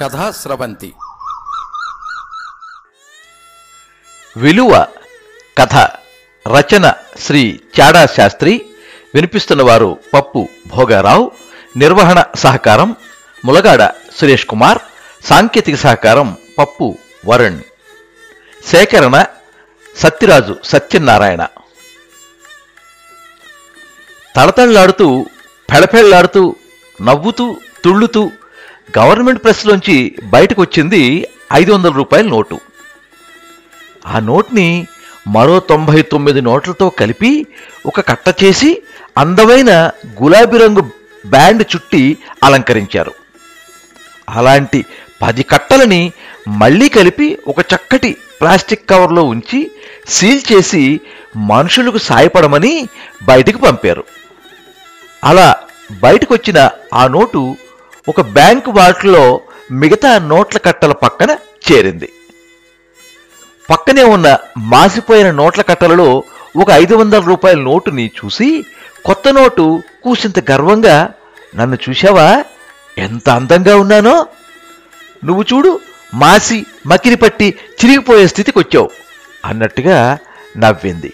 కథా స్రవంతి. విలువ కథ రచన శ్రీ చాడా శాస్త్రి. వినిపిస్తున్నవారు పప్పు భోగారావు. నిర్వహణ సహకారం ములగాడ సురేష్ కుమార్. సాంకేతిక సహకారం పప్పు వరుణ్. సేకరణ సత్యరాజు సత్యనారాయణ. తళతళ్ళాడుతూ పెళపెళ్ళాడుతూ నవ్వుతూ తుళ్ళుతూ గవర్నమెంట్ ప్రెస్లోంచి బయటకు వచ్చింది ఐదు వందల రూపాయల నోటు. ఆ నోట్ని మరో తొంభై తొమ్మిది నోట్లతో కలిపి ఒక కట్ట చేసి అందమైన గులాబీ రంగు బ్యాండ్ చుట్టి అలంకరించారు. అలాంటి పది కట్టలని మళ్ళీ కలిపి ఒక చక్కటి ప్లాస్టిక్ కవర్లో ఉంచి సీల్ చేసి మనుషులకు సాయపడమని బయటికి పంపారు. అలా బయటకు వచ్చిన ఆ నోటు ఒక బ్యాంకు వాటిలో మిగతా నోట్ల కట్టల పక్కన చేరింది. పక్కనే ఉన్న మాసిపోయిన నోట్ల కట్టలలో ఒక ఐదు వందల రూపాయల నోటుని చూసి కొత్త నోటు కూసింత గర్వంగా నన్ను చూశావా? ఎంత అందంగా ఉన్నానో? నువ్వు చూడు మాసి మకిరి పట్టి చిరిగిపోయే స్థితికి వచ్చావు అన్నట్టుగా నవ్వింది.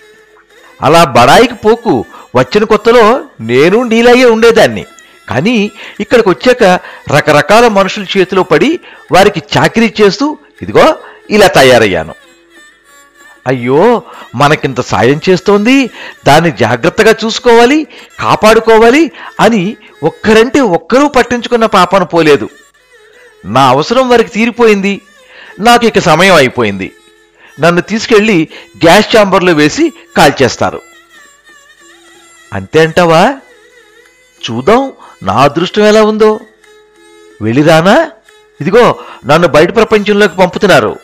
అలా బడాయికి పోకు వచ్చిన కొత్తలో నేను నీలాగే ఉండేదాన్ని. కానీ ఇక్కడికి వచ్చాక రకరకాల మనుషుల చేతిలో పడి వారికి చాకరీ చేస్తూ ఇదిగో ఇలా తయారయ్యాను. అయ్యో మనకింత సాయం చేస్తోంది దాన్ని జాగ్రత్తగా చూసుకోవాలి కాపాడుకోవాలి అని ఒక్కరంటే ఒక్కరూ పట్టించుకున్న పాపను పోలేదు. నా అవసరం వారికి తీరిపోయింది నాకు ఇక సమయం అయిపోయింది. నన్ను తీసుకెళ్ళి గ్యాస్ ఛాంబర్లో వేసి కాల్చేస్తారు. అంతే అంటావా? చూద్దాం నా అదృష్టం ఎలా ఉందో. వెళ్ళిరానా ఇదిగో నన్ను బయట ప్రపంచంలోకి పంపుతున్నారు.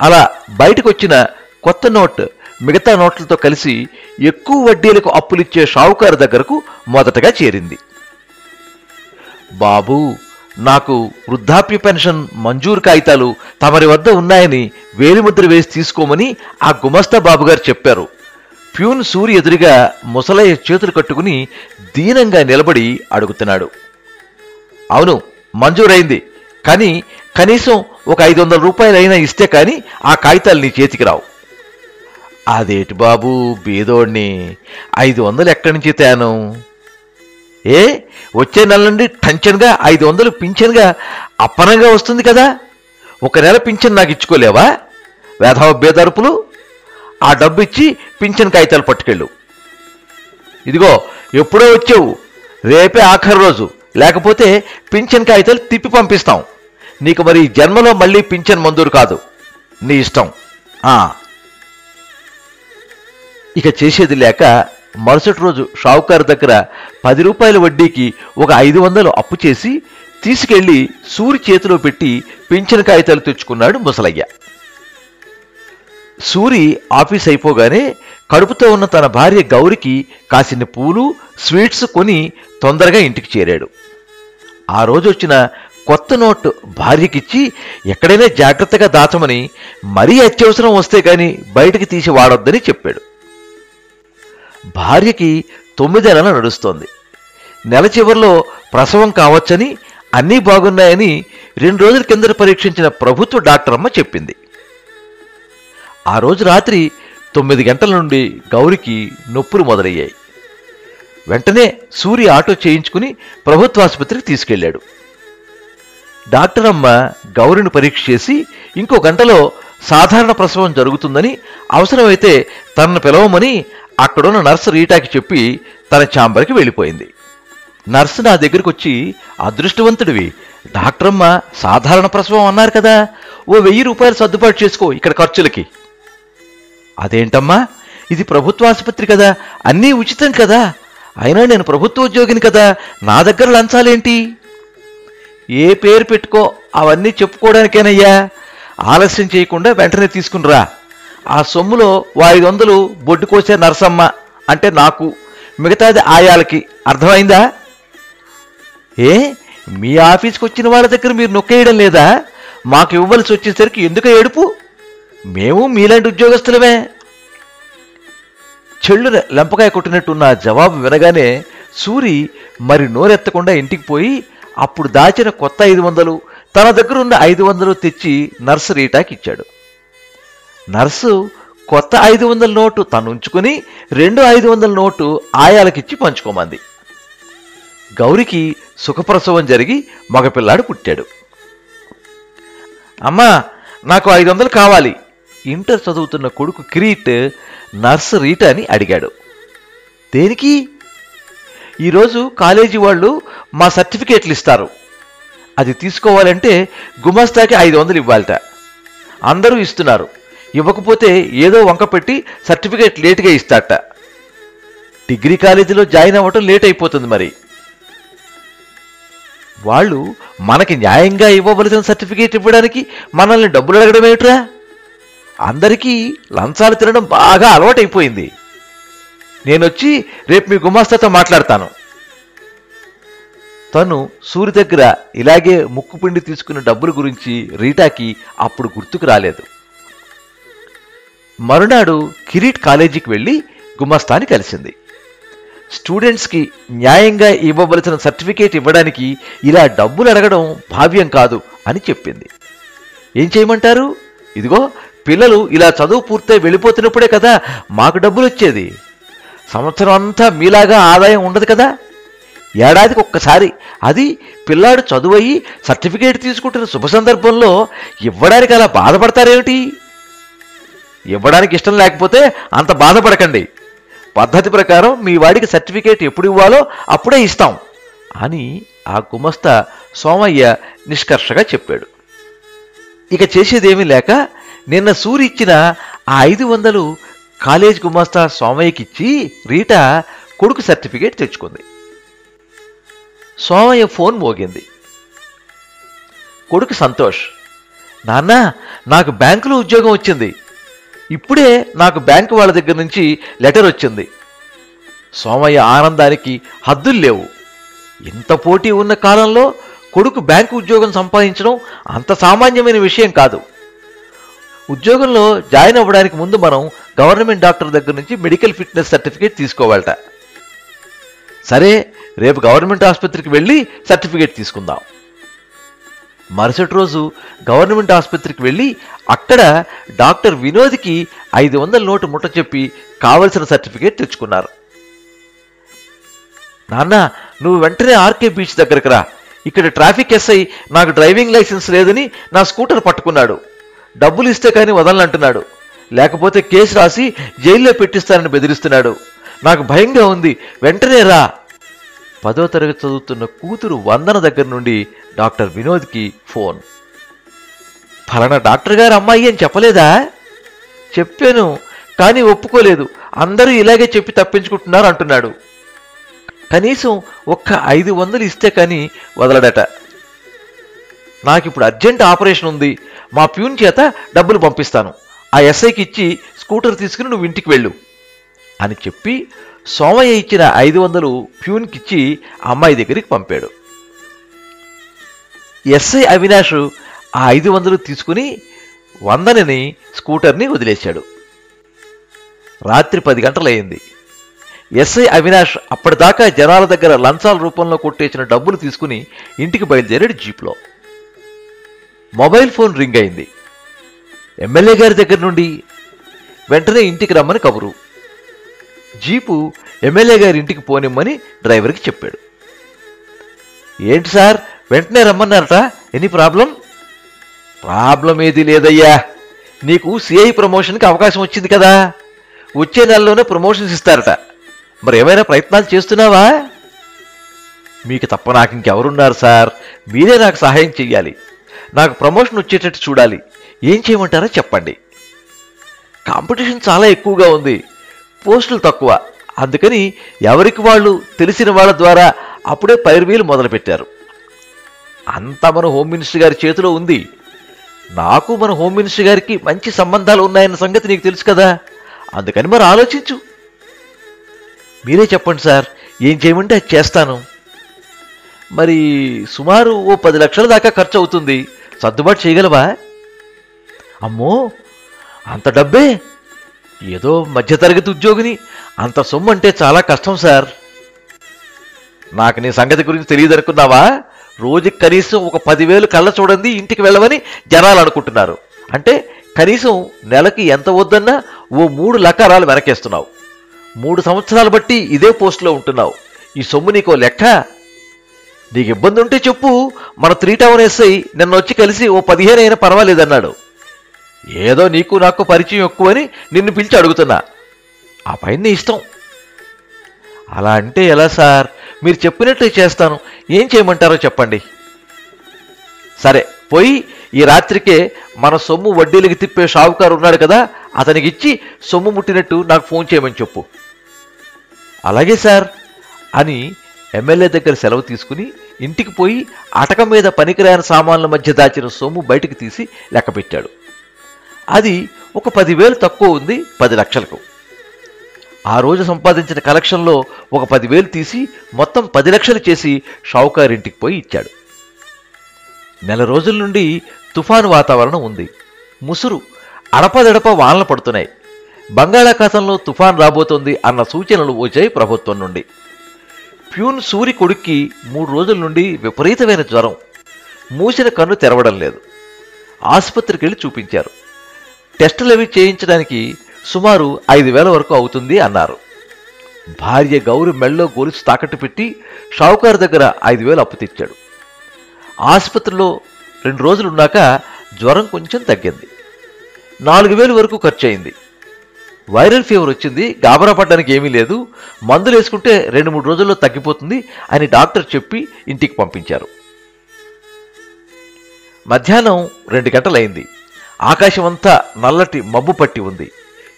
అలా బయటకు వచ్చిన కొత్త నోట్ మిగతా నోట్లతో కలిసి ఎక్కువ వడ్డీలకు అప్పులిచ్చే షావుకారు దగ్గరకు మొదటగా చేరింది. బాబు నాకు వృద్ధాప్య పెన్షన్ మంజూరు కాగితాలు తమరి వద్ద ఉన్నాయని వేలిముద్ర వేసి తీసుకోమని ఆ గుమస్తా బాబుగారు చెప్పారు. ప్యూన్ సూర్య ఎదురుగా ముసలయ్య చేతులు కట్టుకుని దీనంగా నిలబడి అడుగుతున్నాడు. అవును మంజూరైంది. కానీ కనీసం ఒక ఐదు వందల రూపాయలైనా ఇస్తే కానీ ఆ కాగితాలు నీ చేతికి రావు. అదేటి బాబు బీదోడిని? ఐదు వందలు ఎక్కడి నుంచి తేను? ఏ వచ్చే నెల నుండి టంచన్గా ఐదు వందలు పింఛన్గా అప్పనంగా వస్తుంది కదా. ఒక నెల పింఛన్ నాకు ఇచ్చుకోలేవా? వేధవ బేదరుపులు ఆ డబ్బు ఇచ్చి పింఛన్ కాగితాలు పట్టుకెళ్ళు. ఇదిగో ఎప్పుడో వచ్చావు. రేపే ఆఖరి రోజు. లేకపోతే పింఛన్ కాగితాలు తిప్పి పంపిస్తాం. నీకు మరి జన్మలో మళ్ళీ పింఛన్ మంజూరు కాదు. నీ ఇష్టం. ఆ. ఇక చేసేది లేక మరుసటి రోజు షావుకారు దగ్గర పది రూపాయల వడ్డీకి ఒక ఐదు వందలు అప్పు చేసి తీసుకెళ్ళి సూరి చేతిలో పెట్టి పింఛన్ కాగితాలు తెచ్చుకున్నాడు ముసలయ్య. సూరి ఆఫీస్ అయిపోగానే కడుపుతో ఉన్న తన భార్య గౌరికి కాసిన పూలు స్వీట్స్ కొని తొందరగా ఇంటికి చేరాడు. ఆ రోజు వచ్చిన కొత్త నోట్ భార్యకిచ్చి ఎక్కడైనా జాగ్రత్తగా దాచమని మరీ అత్యవసరం వస్తే గాని బయటికి తీసి వాడొద్దని చెప్పాడు. భార్యకి తొమ్మిది నెలలు నడుస్తోంది. నెల చివరిలో ప్రసవం కావచ్చని అన్నీ బాగున్నాయని రెండు రోజుల కిందట పరీక్షించిన ప్రభుత్వ డాక్టర్ అమ్మ చెప్పింది. ఆ రోజు రాత్రి తొమ్మిది గంటల నుండి గౌరికి నొప్పులు మొదలయ్యాయి. వెంటనే సూర్య ఆటో చేయించుకుని ప్రభుత్వ ఆసుపత్రికి తీసుకెళ్ళాడు డాక్టర్ అమ్మ గౌరిని పరీక్ష చేసి ఇంకో గంటలో సాధారణ ప్రసవం జరుగుతుందని అవసరమైతే తనను పిలవమని అక్కడున్న నర్సు రీటాకి చెప్పి తన ఛాంబర్కి వెళ్ళిపోయింది. నర్సు నా దగ్గరికి వచ్చి అదృష్టవంతుడివి డాక్టర్ అమ్మ సాధారణ ప్రసవం అన్నారు కదా ఓ వెయ్యి రూపాయలు సర్దుబాటు చేసుకో ఇక్కడ ఖర్చులకి. అదేంటమ్మా? ఇది ప్రభుత్వ ఆసుపత్రి కదా అన్నీ ఉచితం కదా. అయినా నేను ప్రభుత్వ ఉద్యోగిని కదా నా దగ్గర లంచాలేంటి? ఏ పేరు పెట్టుకో అవన్నీ చెప్పుకోవడానికేనయ్యా. ఆలస్యం చేయకుండా వెంటనే తీసుకునిరా ఆ సొమ్ములో ఐదు వందలు బొడ్డు కోసే నరసమ్మ అంటే నాకు. మిగతాది ఆయాలకి అర్థమైందా? ఏ? మీ ఆఫీస్కి వచ్చిన వాళ్ళ దగ్గర మీరు నొక్కేయడం లేదా? మాకు ఇవ్వవలసి వచ్చేసరికి ఎందుకు ఏడుపు? మేము మీలాంటి ఉద్యోగస్తులమే. చెళ్ళు లంపకాయ కొట్టినట్టున్న జవాబు వినగానే సూరి మరి నోరెత్తకుండా ఇంటికి పోయి అప్పుడు దాచిన కొత్త ఐదు వందలు తన దగ్గర ఉన్న ఐదు వందలు తెచ్చి నర్సు రీటాకి ఇచ్చాడు. నర్సు కొత్త ఐదు వందల నోటు తను ఉంచుకుని రెండు ఐదు వందల నోటు ఆయాలకిచ్చి పంచుకోమంది. గౌరికి సుఖప్రసవం జరిగి మగపిల్లాడు పుట్టాడు. అమ్మా నాకు ఐదు వందలు కావాలి. ఇంటర్ చదువుతున్న కొడుకు కిరీట్ నర్స్ రీటాని అడిగాడు. దేనికి? ఈరోజు కాలేజీ వాళ్ళు మా సర్టిఫికేట్లు ఇస్తారు. అది తీసుకోవాలంటే గుమస్తాకి ఐదు వందలు ఇవ్వాలట. అందరూ ఇస్తున్నారు. ఇవ్వకపోతే ఏదో వంక పెట్టి సర్టిఫికేట్ లేటుగా ఇస్తారట. డిగ్రీ కాలేజీలో జాయిన్ అవ్వటం లేట్ అయిపోతుంది మరి. వాళ్ళు మనకి న్యాయంగా ఇవ్వవలసిన సర్టిఫికేట్ ఇవ్వడానికి మనల్ని డబ్బులు అడగడం ఏమిట్రా? అందరికీ లంచాలు తినడం బాగా అలవాటైపోయింది. నేనొచ్చి రేపు మీ గుమాస్తాతో మాట్లాడతాను. తను సూరి దగ్గర ఇలాగే ముక్కుపిండి తీసుకున్న డబ్బుల గురించి రీటాకి అప్పుడు గుర్తుకు రాలేదు. మరునాడు కిరీట్ కాలేజీకి వెళ్ళి గుమస్తాని కలిసింది. స్టూడెంట్స్కి న్యాయంగా ఇవ్వవలసిన సర్టిఫికేట్ ఇవ్వడానికి ఇలా డబ్బులు అడగడం భావ్యం కాదు అని చెప్పింది. ఏం చేయమంటారు? ఇదిగో పిల్లలు ఇలా చదువు పూర్తయి వెళ్ళిపోతున్నప్పుడే కదా మాకు డబ్బులు వచ్చేది సంవత్సరం అంతా మీలాగా ఆదాయం ఉండదు కదా. ఏడాదికి ఒక్కసారి. అది పిల్లాడు చదువయి సర్టిఫికేట్ తీసుకుంటున్న శుభ సందర్భంలో ఇవ్వడానికి అలా బాధపడతారేమిటి? ఇవ్వడానికి ఇష్టం లేకపోతే అంత బాధపడకండి. పద్ధతి ప్రకారం మీ వాడికి సర్టిఫికేట్ ఎప్పుడు ఇవ్వాలో అప్పుడే ఇస్తాం అని ఆ గుమస్తా సోమయ్య నిష్కర్షగా చెప్పాడు. ఇక చేసేదేమీ లేక నిన్న సూరి ఇచ్చిన ఆ ఐదు వందలు కాలేజ్ గుమాస్తా సోమయ్యకిచ్చి రీటా కొడుకు సర్టిఫికేట్ తెచ్చుకుంది. సోమయ్య ఫోన్ మోగింది. కొడుకు సంతోష్ నాన్న నాకు బ్యాంకులో ఉద్యోగం వచ్చింది. ఇప్పుడే నాకు బ్యాంకు వాళ్ళ దగ్గర నుంచి లెటర్ వచ్చింది. సోమయ్య ఆనందానికి హద్దులు లేవు. ఇంత పోటీ ఉన్న కాలంలో కొడుకు బ్యాంకు ఉద్యోగం సంపాదించడం అంత సామాన్యమైన విషయం కాదు. ఉద్యోగంలో జాయిన్ అవ్వడానికి ముందు మనం గవర్నమెంట్ డాక్టర్ దగ్గర నుంచి మెడికల్ ఫిట్నెస్ సర్టిఫికేట్ తీసుకోవాలట. సరే రేపు గవర్నమెంట్ ఆసుపత్రికి వెళ్ళి సర్టిఫికేట్ తీసుకుందాం. మరుసటి రోజు గవర్నమెంట్ ఆసుపత్రికి వెళ్ళి అక్కడ డాక్టర్ వినోద్కి ఐదు వందల నోటు ముట్ట చెప్పి కావలసిన సర్టిఫికేట్ తెచ్చుకున్నారు. నాన్న నువ్వు వెంటనే ఆర్కే బీచ్ దగ్గరకు రా. ఇక్కడ ట్రాఫిక్ ఎస్ఐ నాకు డ్రైవింగ్ లైసెన్స్ లేదని నా స్కూటర్ పట్టుకున్నాడు. డబ్బులు ఇస్తే కానీ వదలనంటున్నాడు. లేకపోతే కేసు రాసి జైల్లో పెట్టిస్తానని బెదిరిస్తున్నాడు. నాకు భయంగా ఉంది. వెంటనే రా. పదో తరగతి చదువుతున్న కూతురు వందన దగ్గర నుండి డాక్టర్ వినోద్కి ఫోన్. ఫలానా డాక్టర్ గారు అమ్మాయి అని చెప్పలేదా? చెప్పాను కానీ ఒప్పుకోలేదు. అందరూ ఇలాగే చెప్పి తప్పించుకుంటున్నారు అంటున్నాడు. కనీసం ఒక్క ఐదు వందలు ఇస్తే కానీ వదలడట. నాకిప్పుడు అర్జెంట్ ఆపరేషన్ ఉంది. మా ప్యూన్ చేత డబ్బులు పంపిస్తాను. ఆ ఎస్ఐకి ఇచ్చి స్కూటర్ తీసుకుని నువ్వు ఇంటికి వెళ్ళు అని చెప్పి సోమయ్య ఇచ్చిన ఐదు వందలు ప్యూన్కిచ్చి అమ్మాయి దగ్గరికి పంపాడు. ఎస్ఐ అవినాష్ ఆ ఐదు వందలు తీసుకుని వందనని స్కూటర్ని వదిలేశాడు. రాత్రి పది గంటలయ్యింది. ఎస్ఐ అవినాష్ అప్పటిదాకా జనాల దగ్గర లంచాల రూపంలో కొట్టేసిన డబ్బులు తీసుకుని ఇంటికి బయలుదేరాడు జీప్లో. మొబైల్ ఫోన్ రింగ్ అయింది. ఎమ్మెల్యే గారి దగ్గర నుండి వెంటనే ఇంటికి రమ్మని కబురు. జీపు ఎమ్మెల్యే గారి ఇంటికి పోనిమ్మని డ్రైవర్కి చెప్పాడు. ఏంటి సార్ వెంటనే రమ్మన్నారట? Any problem? ప్రాబ్లం ఏది లేదయ్యా. నీకు సిఐ ప్రమోషన్కి అవకాశం వచ్చింది కదా. వచ్చే నెలలోనే ప్రమోషన్స్ ఇస్తారట. మరి ఏమైనా ప్రయత్నాలు చేస్తున్నావా? మీకు తప్ప నాకు ఇంకెవరున్నారు సార్? మీరే నాకు సహాయం చెయ్యాలి. నాకు ప్రమోషన్ వచ్చేటట్టు చూడాలి. ఏం చేయమంటారో చెప్పండి. కాంపిటీషన్ చాలా ఎక్కువగా ఉంది. పోస్టులు తక్కువ. అందుకని ఎవరికి వాళ్ళు తెలిసిన వాళ్ళ ద్వారా అప్పుడే పైర్వీలు మొదలుపెట్టారు. అంతా మన హోమ్ మినిస్టర్ గారి చేతిలో ఉంది. నాకు మన హోమ్ మినిస్టర్ గారికి మంచి సంబంధాలు ఉన్నాయన్న సంగతి నీకు తెలుసు కదా? అందుకని మరి ఆలోచించు. మీరే చెప్పండి సార్ ఏం చేయమంటే అది చేస్తాను. మరి సుమారు ఓ పది లక్షల దాకా ఖర్చు అవుతుంది సర్దుబాటు చేయగలవా? అమ్మో అంత డబ్బే? ఏదో మధ్యతరగతి ఉద్యోగిని అంత సొమ్ము అంటే చాలా కష్టం సార్. నాకు నీ సంగతి గురించి తెలియదనుకున్నావా? రోజుకి కనీసం ఒక పదివేలు కళ్ళ చూడండి ఇంటికి వెళ్ళమని జనాలు అనుకుంటున్నారు. అంటే కనీసం నెలకి ఎంత వద్దన్నా ఓ మూడు లకారాలు వెనకేస్తున్నావు. మూడు సంవత్సరాలు బట్టి ఇదే పోస్టులో ఉంటున్నావు. ఈ సొమ్ము నీకో లెక్క? నీకు ఇబ్బంది ఉంటే చెప్పు. మన త్రీ టౌన్ ఎస్ఐ నిన్న వచ్చి కలిసి ఓ పదిహేను అయినా పర్వాలేదన్నాడు. ఏదో నీకు నాకు పరిచయం ఎక్కువని నిన్ను పిలిచి అడుగుతున్నా. ఆ పైన నీ ఇష్టం. అలా అంటే ఎలా సార్? మీరు చెప్పినట్టే చేస్తాను. ఏం చేయమంటారో చెప్పండి. సరే పోయి ఈ రాత్రికే మన సొమ్ము వడ్డీలకి తిప్పే షావుకారు ఉన్నాడు కదా అతనికి ఇచ్చి సొమ్ము ముట్టినట్టు నాకు ఫోన్ చేయమని చెప్పు. అలాగే సార్ అని ఎమ్మెల్యే దగ్గర సెలవు తీసుకుని ఇంటికి పోయి అటక మీద పనికిరాని సామాన్ల మధ్య దాచిన సొమ్ము బయటికి తీసి లెక్క పెట్టాడు. అది ఒక పదివేలు తక్కువ ఉంది పది లక్షలకు. ఆ రోజు సంపాదించిన కలెక్షన్లో ఒక పదివేలు తీసి మొత్తం పది లక్షలు చేసి షావుకారింటికి పోయి ఇచ్చాడు. నెల రోజుల నుండి తుఫాను వాతావరణం ఉంది. ముసురు అడపదడప వానలు పడుతున్నాయి. బంగాళాఖాతంలో తుఫాన్ రాబోతోంది అన్న సూచనలు వచ్చాయి ప్రభుత్వం నుండి. ప్యూన్ సూరి కొడుక్కి మూడు రోజుల నుండి విపరీతమైన జ్వరం. మూసిన కన్ను తెరవడం లేదు. ఆసుపత్రికి వెళ్ళి చూపించారు. టెస్టులు అవి చేయించడానికి సుమారు ఐదు వేల వరకు అవుతుంది అన్నారు. భార్య గౌరి మెళ్ళలో గొలుసు తాకట్టు పెట్టి షావుకారు దగ్గర ఐదు వేలు అప్పు తెచ్చాడు. ఆసుపత్రిలో రెండు రోజులున్నాక జ్వరం కొంచెం తగ్గింది. నాలుగు వేలు వరకు ఖర్చు అయింది వైరల్ ఫీవర్ వచ్చింది గాబరా పడ్డానికి ఏమీ లేదు. మందులు వేసుకుంటే రెండు మూడు రోజుల్లో తగ్గిపోతుంది అని డాక్టర్ చెప్పి ఇంటికి పంపించారు. మధ్యాహ్నం రెండు గంటలైంది. ఆకాశమంతా నల్లటి మబ్బు పట్టి ఉంది.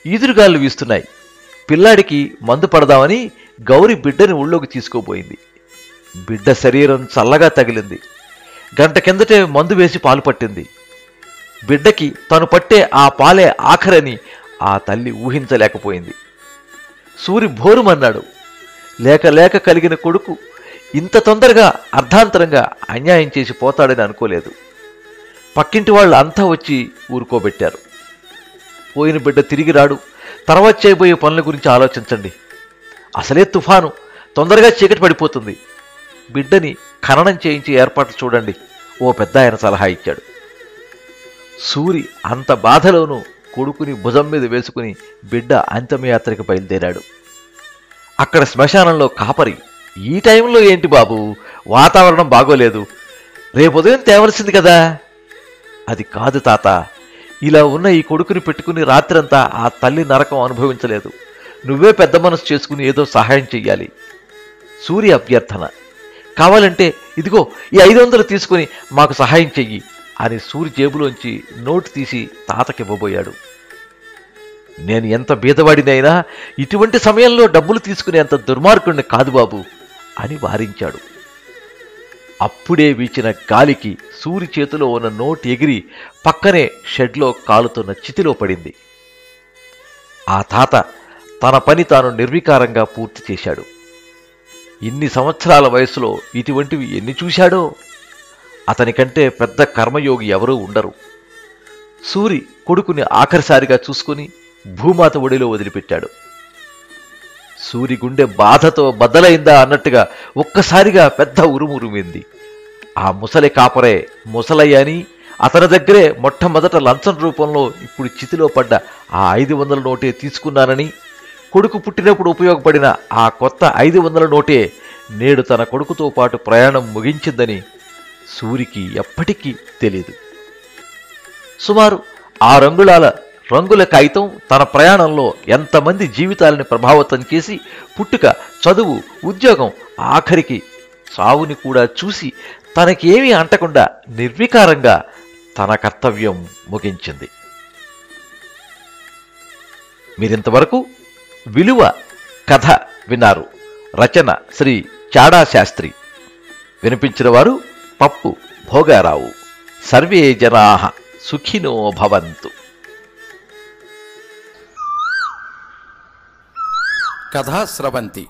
ఈదురుగాళ్ళు వీస్తున్నాయి. పిల్లాడికి మందు పడదామని గౌరి బిడ్డని ఊళ్ళోకి తీసుకోబోయింది. బిడ్డ శరీరం చల్లగా తగిలింది. గంట కిందటే మందు వేసి పాలు పట్టింది. బిడ్డకి తను పట్టే ఆ పాలే ఆఖరని ఆ తల్లి ఊహించలేకపోయింది. సూరి భోరుమన్నాడు లేక లేక కలిగిన కొడుకు ఇంత తొందరగా అర్ధాంతరంగా అన్యాయం చేసి పోతాడని అనుకోలేదు. పక్కింటి వాళ్ళు అంతా వచ్చి ఊరుకోబెట్టారు. పోయిన బిడ్డ తిరిగి రాడు. తర్వాత చేయబోయే పనుల గురించి ఆలోచించండి. అసలే తుఫాను తొందరగా చీకటి పడిపోతుంది. బిడ్డని ఖననం చేయించి ఏర్పాట్లు చూడండి ఓ పెద్ద ఆయన సలహా ఇచ్చాడు. సూరి అంత బాధలోనూ కొడుకుని భుజం మీద వేసుకుని బిడ్డ అంతమయాత్రకు బయలుదేరాడు. అక్కడ శ్మశానంలో కాపరి ఈ టైంలో ఏంటి బాబు? వాతావరణం బాగోలేదు. రేపు ఉదయం తేవలసింది కదా? అది కాదు తాత. ఇలా ఉన్న ఈ కొడుకుని పెట్టుకుని రాత్రంతా ఆ తల్లి నరకం అనుభవించలేదు. నువ్వే పెద్ద మనసు చేసుకుని ఏదో సహాయం చెయ్యాలి. సూర్య అభ్యర్థన. కావాలంటే ఇదిగో ఈ ఐదు వందలు తీసుకుని మాకు సహాయం చెయ్యి. అని సూరి జేబులోంచి నోటు తీసి తాతకివ్వబోయాడు. నేను ఎంత బీదవాడినైనా ఇటువంటి సమయంలో డబ్బులు తీసుకునేంత దుర్మార్గుడిని కాదు బాబు అని వారించాడు. అప్పుడే వీచిన గాలికి సూరి చేతిలో ఉన్న నోటు ఎగిరి పక్కనే షెడ్లో కాలుతున్న చితిలో పడింది. ఆ తాత తన పని తాను నిర్వికారంగా పూర్తి చేశాడు. ఇన్ని సంవత్సరాల వయసులో ఇటువంటివి ఎన్ని చూశాడో? అతనికంటే పెద్ద కర్మయోగి ఎవరూ ఉండరు. సూరి కొడుకుని ఆఖరిసారిగా చూసుకుని భూమాత ఒడిలో వదిలిపెట్టాడు. సూరి గుండె బాధతో బద్దలైందా అన్నట్టుగా ఒక్కసారిగా పెద్ద ఉరుమురుమింది. ఆ ముసలి కాపరే ముసలయ్య అని అతని దగ్గరే మొట్టమొదట లంచం రూపంలో ఇప్పుడు చితిలో పడ్డ ఆ ఐదు వందల నోటే తీసుకున్నానని కొడుకు పుట్టినప్పుడు ఉపయోగపడిన ఆ కొత్త ఐదు వందల నోటే నేడు తన కొడుకుతో పాటు ప్రయాణం ముగించిందని సూరికి ఎప్పటికీ తెలియదు. సుమారు ఆ రంగులాల రంగుల కాగితం తన ప్రయాణంలో ఎంతమంది జీవితాలని ప్రభావితం చేసి పుట్టుక చదువు ఉద్యోగం ఆఖరికి సావుని కూడా చూసి తనకేమీ అంటకుండా నిర్వికారంగా తన కర్తవ్యం ముగించింది. మీరింతవరకు విలువ కథ విన్నారు రచన శ్రీ చాడా శాస్త్రి. వినిపించిన వారు పప్పు భోగారావు. సర్వే జనా సుఖినో భవంతు. కథా స్రవంతి.